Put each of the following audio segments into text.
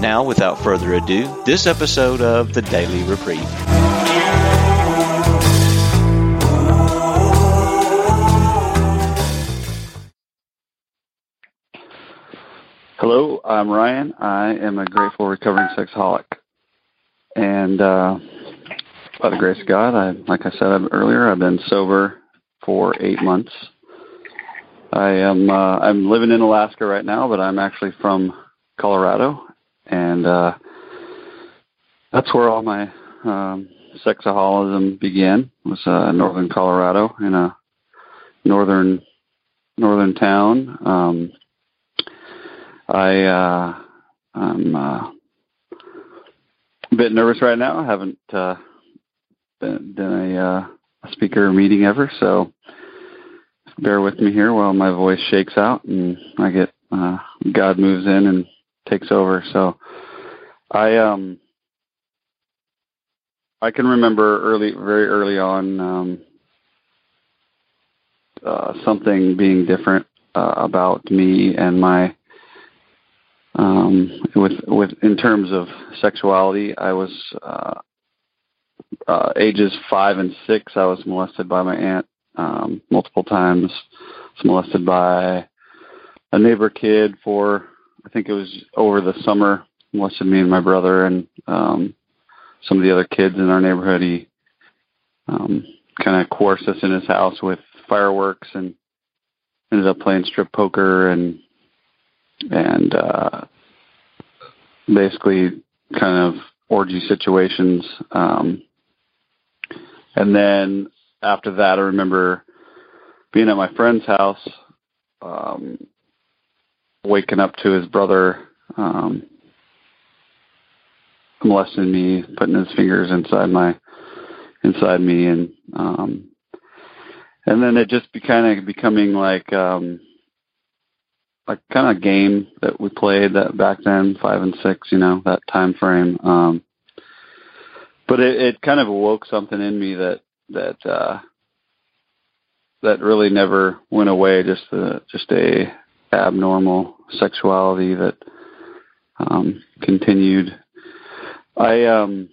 Now, without further ado, this episode of the Daily Reprieve. Hello, I'm Ryan. I am a grateful recovering sexaholic. And uh, by the grace of God, I, like I said earlier, I've been sober for eight months. I am uh, I'm living in Alaska right now, but I'm actually from Colorado, and uh, that's where all my um, sexaholism began. Was uh, northern Colorado in a northern northern town. Um, I uh, I'm uh, a bit nervous right now. I haven't uh, been done a, uh, speaker meeting ever, so bear with me here while my voice shakes out and I get uh, God moves in and takes over. So I um I can remember early, very early on, um, uh, something being different uh, about me and my um, with with in terms of sexuality. I was uh, uh, ages five and six. I was molested by my aunt um, multiple times. Was molested by a neighbor kid for I think it was over the summer. Molested me and my brother and um, some of the other kids in our neighborhood. He um, kind of coerced us in his house with fireworks and ended up playing strip poker and and uh, basically kind of orgy situations. Um, and then after that, I remember being at my friend's house, um, waking up to his brother um, molesting me, putting his fingers inside my inside me, and um, and then it just be kind of becoming like um, like kind of game that we played that back then, five and six, you know, that time frame. Um, but it, it kind of awoke something in me that that uh, that really never went away. Just the just a abnormal sexuality that um, continued. I um,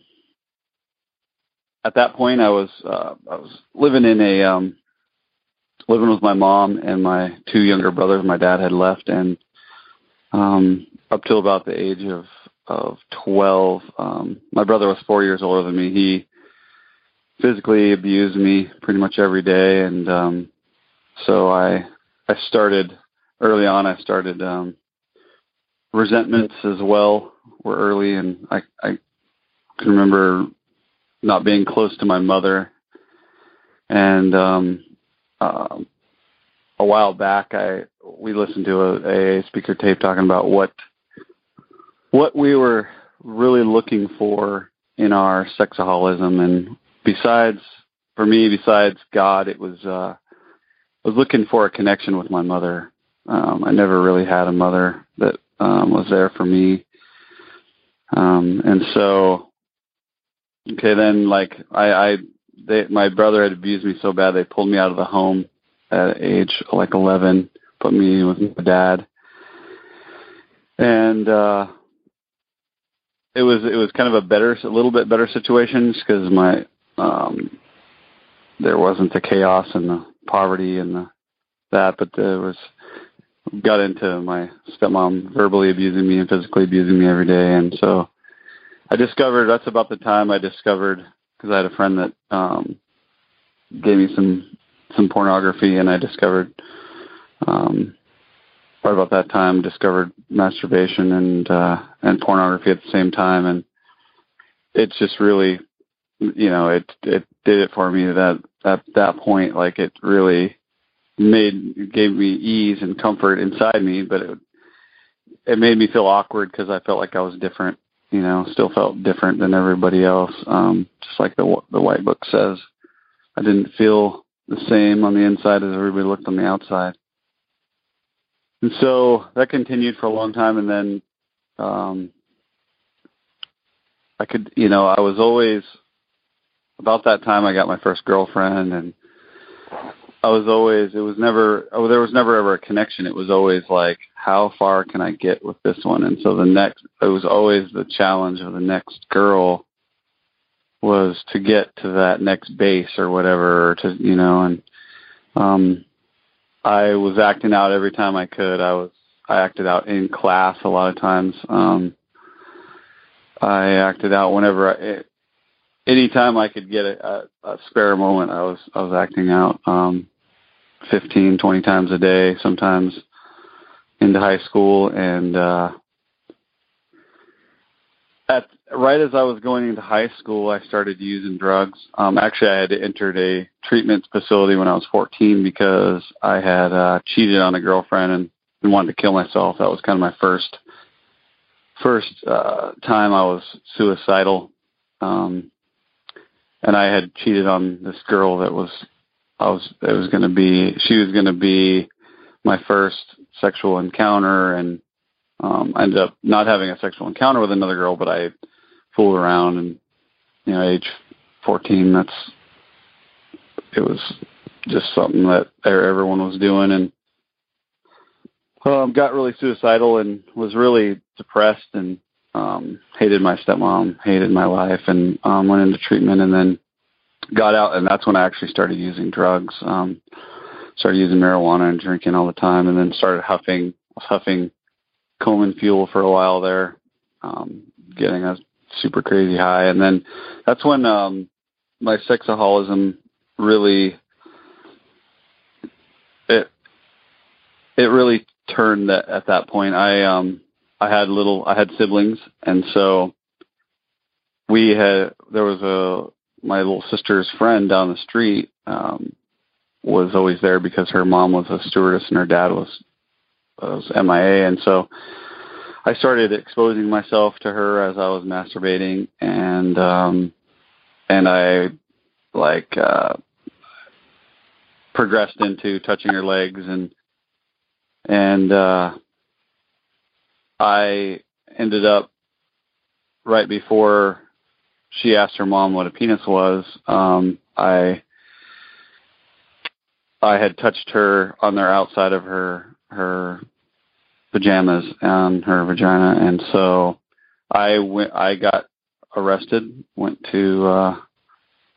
at that point I was uh, I was living in a um, living with my mom and my two younger brothers. My dad had left, and um, up till about the age of of twelve, um, my brother was four years older than me. He physically abused me pretty much every day, and um, so I I started early on. I started um, resentments as well were early, and I I can remember not being close to my mother, and um, uh, a while back I we listened to a, a speaker tape talking about what what we were really looking for in our sexaholism and besides for me besides God it was uh I was looking for a connection with my mother. Um I never really had a mother that um was there for me. Um and so okay then like I I they my brother had abused me so bad they pulled me out of the home at age like 11, put me with my dad, and uh, it was it was kind of a better, a little bit better situation because my um, there wasn't the chaos and the poverty and the that, but there was got into my stepmom verbally abusing me and physically abusing me every day, and so I discovered that's about the time I discovered because I had a friend that um, gave me some some pornography, and I discovered um, right about that time discovered masturbation and uh, and pornography at the same time, and it's just really, you know, it it did it for me that at that point, like it really made gave me ease and comfort inside me, but it it made me feel awkward because I felt like I was different you know, still felt different than everybody else. Um, just like the the white book says, I didn't feel the same on the inside as everybody looked on the outside. And so that continued for a long time, and then um, I could, you know, I was always about that time I got my first girlfriend, and I was always it was never oh there was never ever a connection. It was always like how far can I get with this one? And so the next it was always the challenge of the next girl was to get to that next base or whatever or to you know and um I was acting out every time I could. I was I acted out in class a lot of times. Um I acted out whenever I anytime I could get a, a, a spare moment, I was I was acting out um, 15, 20 times a day, sometimes into high school, and uh, at right as I was going into high school, I started using drugs. Um, actually, I had entered a treatment facility when I was 14 because I had uh, cheated on a girlfriend and, and wanted to kill myself. That was kind of my first first uh, time I was suicidal. Um, and I had cheated on this girl that was I was it was going to be she was going to be my first sexual encounter and um I ended up not having a sexual encounter with another girl but I fooled around and you know age 14 that's it was just something that everyone was doing and um got really suicidal and was really depressed and um hated my stepmom, hated my life and um went into treatment and then got out and that's when I actually started using drugs. Um started using marijuana and drinking all the time and then started huffing huffing Coleman fuel for a while there, um, getting a super crazy high and then that's when um my sexaholism really it it really turned that at that point. I um I had little I had siblings and so we had there was a my little sister's friend down the street um was always there because her mom was a stewardess and her dad was was MIA and so I started exposing myself to her as I was masturbating and um and I like uh progressed into touching her legs and and uh I ended up right before she asked her mom what a penis was. Um, I I had touched her on their outside of her her pajamas and her vagina, and so I went. I got arrested. Went to uh,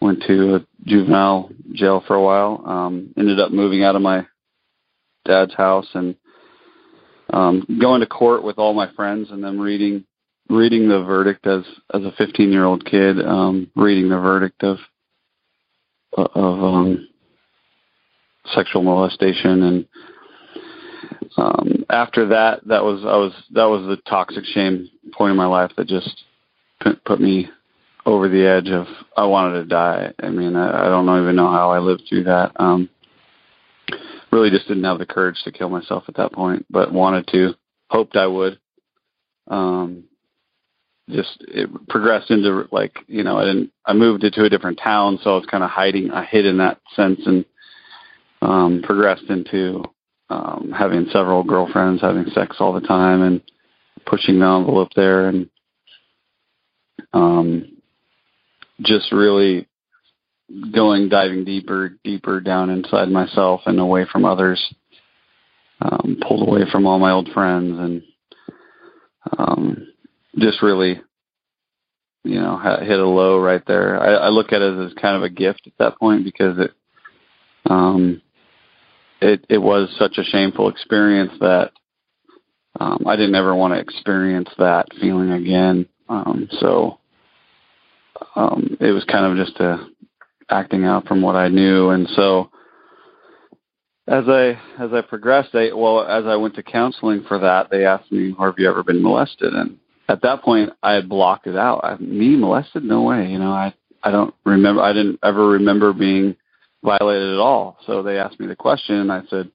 went to a juvenile jail for a while. Um, ended up moving out of my dad's house and um, going to court with all my friends and them reading reading the verdict as as a 15 year old kid, um, reading the verdict of of um, sexual molestation and um, after that that was I was that was the toxic shame point in my life that just put me over the edge of I wanted to die. I mean I, I don't even know how I lived through that. Um, really just didn't have the courage to kill myself at that point, but wanted to, hoped I would. Um, just it progressed into like you know I didn't I moved into a different town, so I was kind of hiding. I hid in that sense and um, progressed into um, having several girlfriends, having sex all the time, and pushing the envelope there, and um, just really going diving deeper, deeper down inside myself and away from others. Um, pulled away from all my old friends and um, just really, you know, hit a low right there. I, I look at it as kind of a gift at that point because it, um, it it was such a shameful experience that um, I didn't ever want to experience that feeling again. Um, so um, it was kind of just a acting out from what I knew, and so as I as I progressed, I well as I went to counseling for that, they asked me, "Have you ever been molested?" And at that point, I had blocked it out. I, me molested? No way. You know, I I don't remember. I didn't ever remember being violated at all. So they asked me the question, and I said,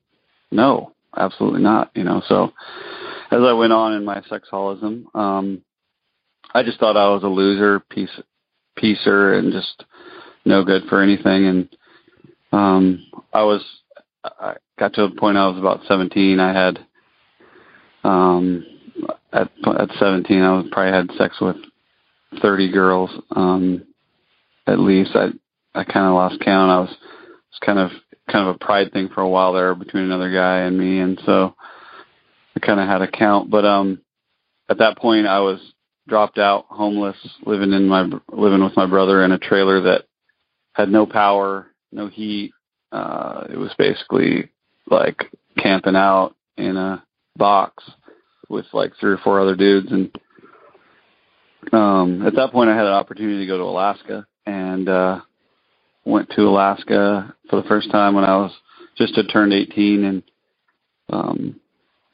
"No, absolutely not." You know, so as I went on in my sexaholism, um, I just thought I was a loser, piece piecer, and just no good for anything. And um, I was, I got to a point I was about 17. I had, um, at at 17, I was probably had sex with 30 girls, um, at least. I I kind of lost count. I was, it's kind of kind of a pride thing for a while there between another guy and me, and so I kind of had a count. But um, at that point, I was dropped out, homeless, living in my living with my brother in a trailer that had no power, no heat. Uh, it was basically like camping out in a box with like three or four other dudes and um at that point I had an opportunity to go to Alaska and uh went to Alaska for the first time when I was just had turned 18 and um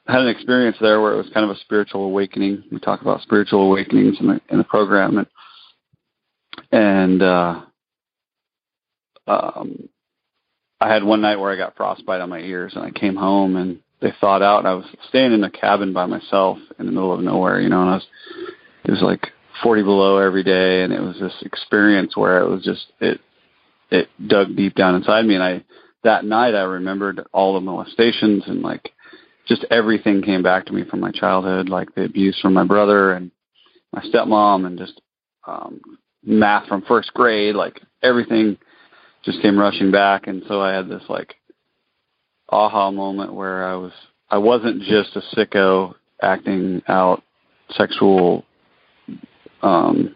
had an experience there where it was kind of a spiritual awakening. We talk about spiritual awakenings in the in the program and and uh um I had one night where I got frostbite on my ears and I came home and they thought out and I was staying in a cabin by myself in the middle of nowhere, you know, and I was it was like 40 below every day and it was this experience where it was just it it dug deep down inside me and I that night I remembered all the molestations and like just everything came back to me from my childhood, like the abuse from my brother and my stepmom and just um math from first grade, like everything just came rushing back and so I had this like aha moment where I was I wasn't just a sicko acting out sexual um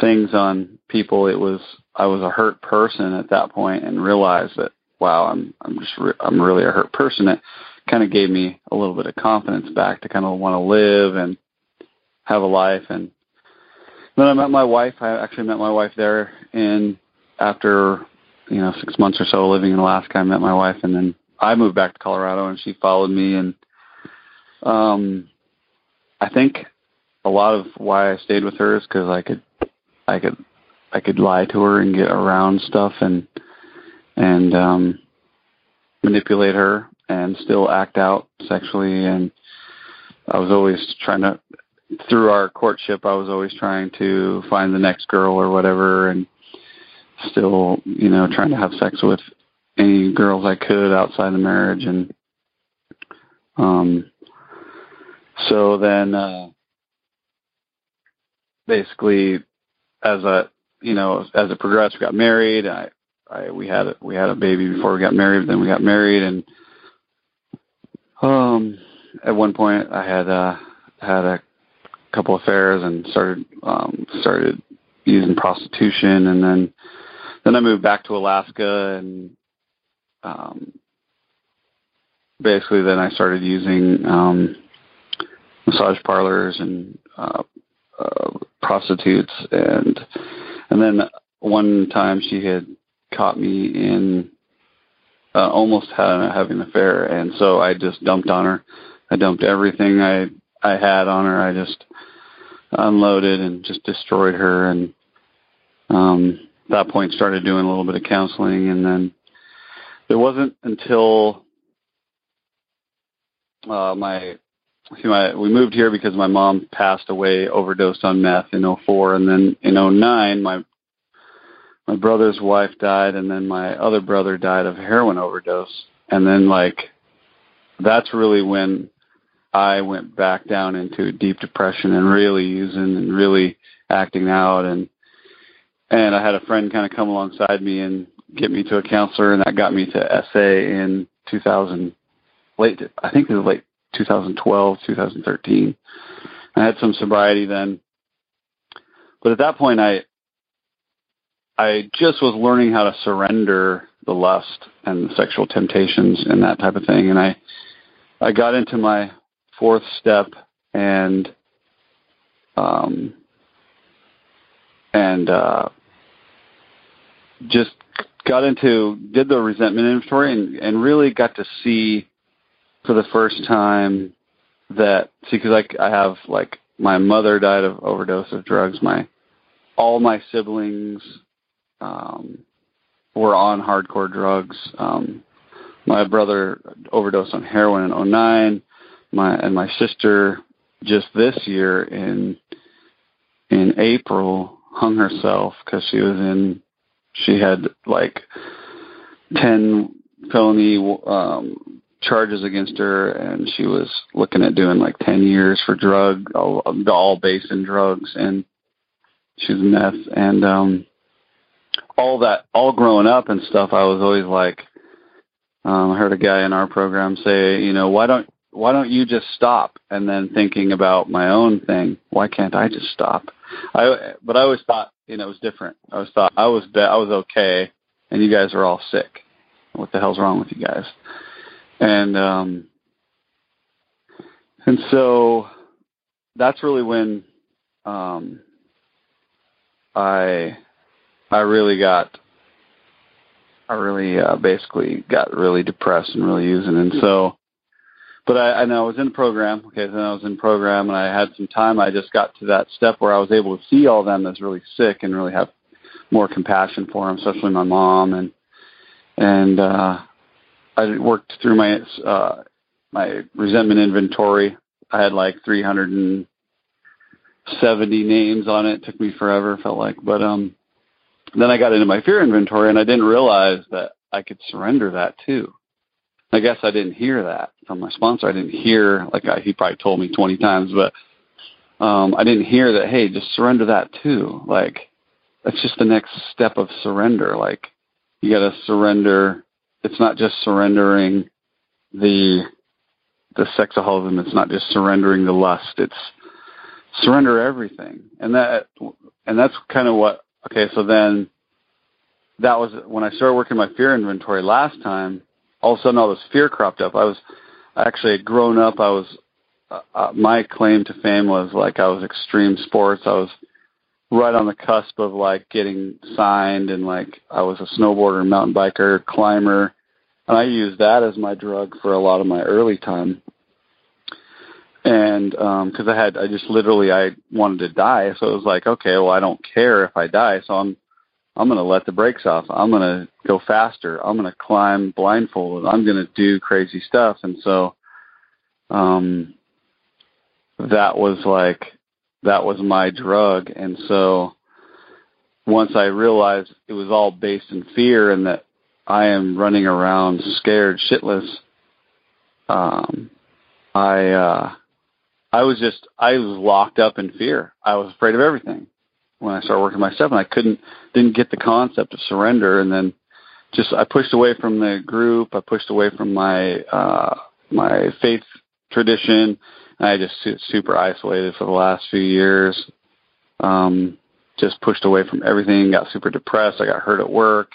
things on people. It was I was a hurt person at that point and realized that wow I'm I'm just re- I'm really a hurt person. It kind of gave me a little bit of confidence back to kind of want to live and have a life. And then I met my wife I actually met my wife there and after you know six months or so living in Alaska I met my wife and then I moved back to Colorado and she followed me and um I think a lot of why I stayed with her is because I could, I could, I could lie to her and get around stuff and and um, manipulate her and still act out sexually. And I was always trying to, through our courtship, I was always trying to find the next girl or whatever, and still, you know, trying to have sex with any girls I could outside the marriage and um so then uh basically as a you know as it progressed we got married. I i we had a we had a baby before we got married then we got married and um at one point i had uh had a couple affairs and started um started using prostitution and then then i moved back to alaska and um basically then i started using um massage parlors and uh uh, prostitutes and and then one time she had caught me in uh, almost had, having an affair and so I just dumped on her. I dumped everything I I had on her. I just unloaded and just destroyed her and um that point started doing a little bit of counseling and then it wasn't until uh my see my we moved here because my mom passed away overdosed on meth in '04, and then in '09 my my brother's wife died and then my other brother died of heroin overdose. And then like that's really when I went back down into deep depression and really using and really acting out and and I had a friend kind of come alongside me and get me to a counselor and that got me to SA in 2000 late I think it was late 2012, 2013. I had some sobriety then. But at that point I I just was learning how to surrender the lust and the sexual temptations and that type of thing and I I got into my fourth step and um and uh just got into did the resentment inventory and and really got to see for the first time that see because like I have like my mother died of overdose of drugs. My all my siblings um, were on hardcore drugs. Um, my brother overdosed on heroin in '09. My and my sister just this year in in April hung herself because she was in she had like ten felony um charges against her and she was looking at doing like 10 years for drug all, all based in drugs and she was meth. And um all that all growing up and stuff i was always like um i heard a guy in our program say you know why don't why don't you just stop? And then thinking about my own thing why can't i just stop? I but i always thought you know it was different. I was thought i was i was okay and you guys are all sick. What the hell's wrong with you guys? And um and so that's really when um I I really got I really uh, basically got really depressed and really using. And so but I, I know I was in the program okay then I was in program and I had some time I just got to that step where I was able to see all them that's really sick and really have more compassion for them especially my mom and and uh I worked through my uh, my resentment inventory. I had like 370 names on it. it. Took me forever, felt like, but um, then I got into my fear inventory, and I didn't realize that I could surrender that too. I guess I didn't hear that from my sponsor. I didn't hear like I, he probably told me 20 times, but um, I didn't hear that. Hey, just surrender that too. Like that's just the next step of surrender. Like you got to surrender it's not just surrendering the the sexaholism. It's not just surrendering the lust. It's surrender everything, and that and that's kind of what. Okay, so then that was when I started working my fear inventory last time. All of a sudden, all this fear cropped up. I was actually had grown up. I was uh, uh, my claim to fame was like I was extreme sports. I was right on the cusp of like getting signed and like I was a snowboarder, mountain biker, climber, and I used that as my drug for a lot of my early time. And because um, I had, I just literally, I wanted to die, so it was like, okay, well, I don't care if I die, so I'm, I'm going to let the brakes off. I'm going to go faster. I'm going to climb blindfolded. I'm going to do crazy stuff, and so, um, that was like, that was my drug, and so once I realized it was all based in fear and that I am running around scared shitless. Um, I uh, I was just I was locked up in fear. I was afraid of everything when I started working myself, and I couldn't didn't get the concept of surrender. And then just I pushed away from the group. I pushed away from my uh, my faith tradition. And I just super isolated for the last few years. Um, just pushed away from everything. Got super depressed. I got hurt at work.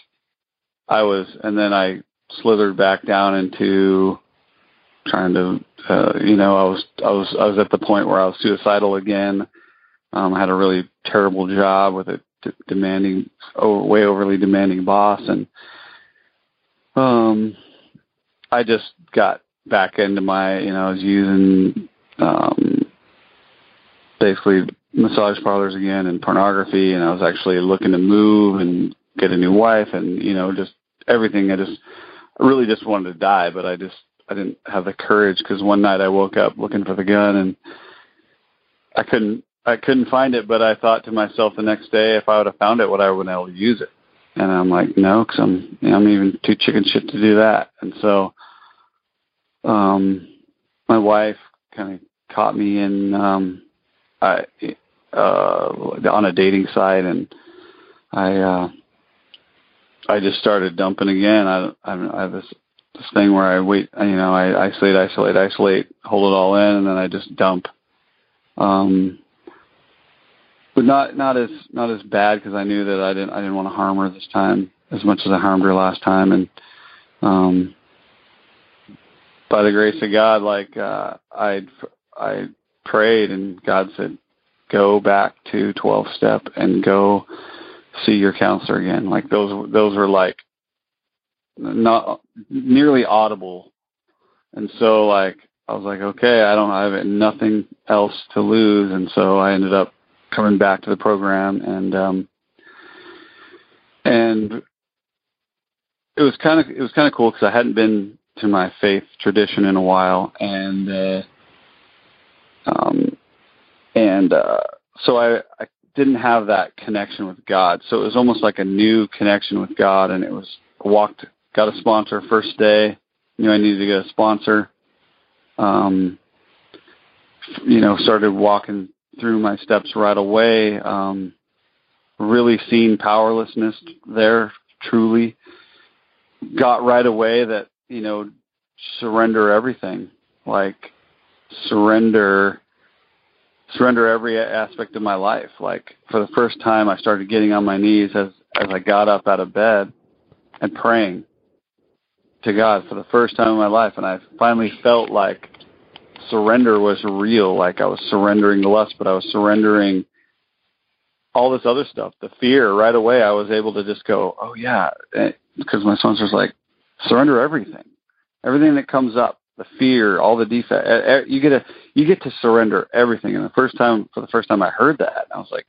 I was, and then I slithered back down into trying to, uh, you know, I was, I was, I was at the point where I was suicidal again. Um, I had a really terrible job with a d- demanding, oh, way overly demanding boss, and um, I just got back into my, you know, I was using um, basically massage parlors again and pornography, and I was actually looking to move and get a new wife and you know just everything. I just I really just wanted to die but i just i didn't have the courage because one night i woke up looking for the gun and i couldn't i couldn't find it but i thought to myself the next day if i would have found it would i would to use it and i'm like no because i'm i'm even too chicken shit to do that and so um my wife kind of caught me in um i uh on a dating site and i uh I just started dumping again. I I, I have this this thing where I wait, you know, I isolate, isolate, isolate, hold it all in, and then I just dump. Um, but not not as not as bad because I knew that I didn't I didn't want to harm her this time as much as I harmed her last time, and um, by the grace of God, like uh, I I prayed and God said, go back to twelve step and go see your counselor again. Like those those were like not nearly audible. And so like I was like, okay, I don't I have nothing else to lose and so I ended up coming back to the program and um and it was kind of it was kind of cool because I hadn't been to my faith tradition in a while and uh um and uh so I, I didn't have that connection with God. So it was almost like a new connection with God, and it was walked, got a sponsor first day. Knew I needed to get a sponsor. Um, you know, started walking through my steps right away. Um, really seen powerlessness there, truly. Got right away that, you know, surrender everything. Like, surrender surrender every aspect of my life. Like for the first time, I started getting on my knees as as I got up out of bed and praying to God for the first time in my life, and I finally felt like surrender was real. Like I was surrendering the lust, but I was surrendering all this other stuff, the fear. Right away, I was able to just go, "Oh yeah," eh, because my sponsor's like, "Surrender everything, everything that comes up." the fear, all the defect. Eh, eh, you get to you get to surrender everything. And the first time, for the first time, I heard that, I was like,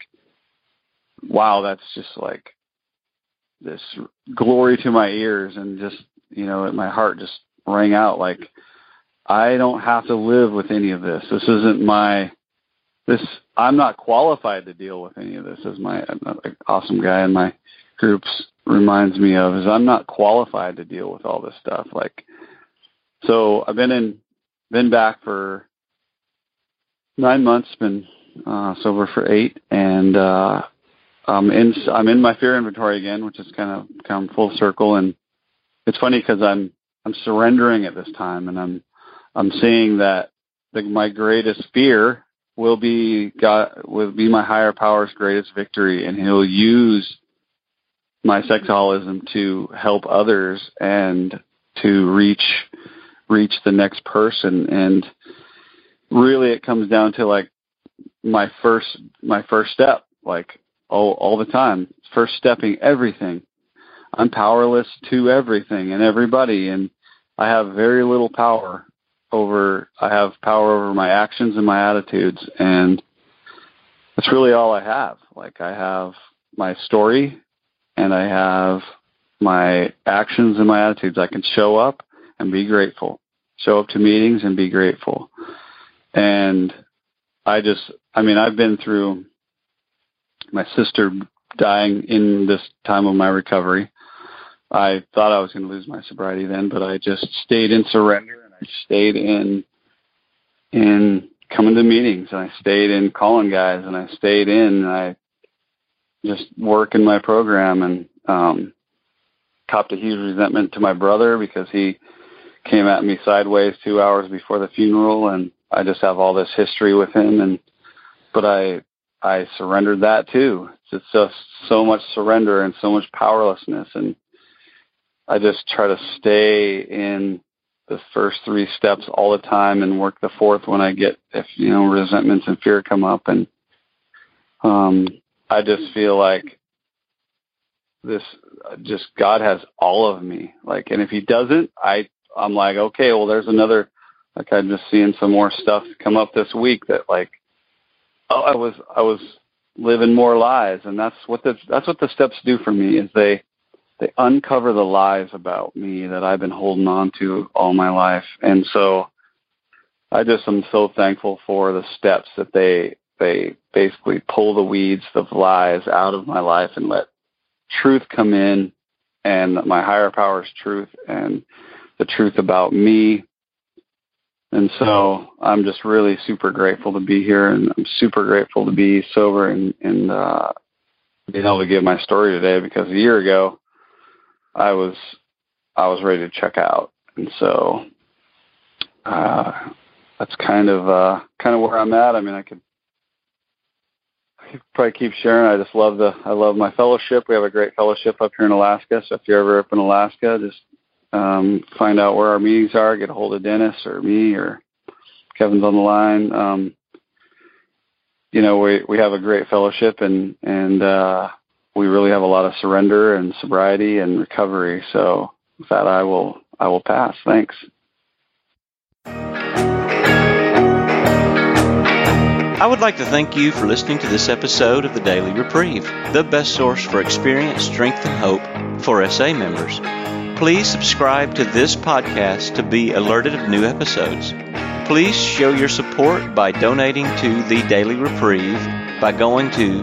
"Wow, that's just like this glory to my ears," and just you know, my heart just rang out like, "I don't have to live with any of this. This isn't my this. I'm not qualified to deal with any of this." As my awesome guy in my groups reminds me of, is I'm not qualified to deal with all this stuff. Like so I've been in, been back for nine months, been uh, sober for eight, and uh, I'm in I'm in my fear inventory again, which is kind of come full circle. And it's funny because I'm I'm surrendering at this time, and I'm I'm seeing that the, my greatest fear will be God will be my higher power's greatest victory, and He'll use my sexualism to help others and to reach reach the next person. And really it comes down to like my first my first step like all all the time. First stepping everything. I'm powerless to everything and everybody and i have very little power over i have power over my actions and my attitudes and that's really all i have like i have my story and i have my actions and my attitudes i can show up and be grateful. Show up to meetings and be grateful. And I just, I mean, I've been through my sister dying in this time of my recovery. I thought I was going to lose my sobriety then, but I just stayed in surrender I stayed in in coming to meetings and I stayed in calling guys and I stayed in and I just work in my program and um copped a huge resentment to my brother because he came at me sideways two hours before the funeral, and I just have all this history with him. And but I I surrendered that too. It's just so much surrender and so much powerlessness, and I just try to stay in the first three steps all the time and work the fourth when I get if you know resentments and fear come up and um I just feel like this just God has all of me like and if he doesn't I I'm like, okay, well, there's another. Like I'm just seeing some more stuff come up this week that like, oh, I was I was living more lies, and that's what the that's what the steps do for me is they they uncover the lies about me that I've been holding on to all my life, and so I just am so thankful for the steps that they they basically pull the weeds of lies out of my life and let truth come in and my higher power's truth and the truth about me. And so I'm just really super grateful to be here and I'm super grateful to be sober and, and uh, being able to give my story today because a year ago I was I was ready to check out. And so uh, that's kind of uh, kind of where I'm at. I mean I could I could probably keep sharing. I just love the I love my fellowship. We have a great fellowship up here in Alaska. So if you're ever up in Alaska, just um, find out where our meetings are, get a hold of Dennis or me or Kevin's on the line. Um, you know, we we have a great fellowship and and uh, we really have a lot of surrender and sobriety and recovery. So with that, I will I will pass. Thanks. I would like to thank you for listening to this episode of the Daily Reprieve, the best source for experience, strength, and hope for SA members. Please subscribe to this podcast to be alerted of new episodes. Please show your support by donating to the Daily Reprieve by going to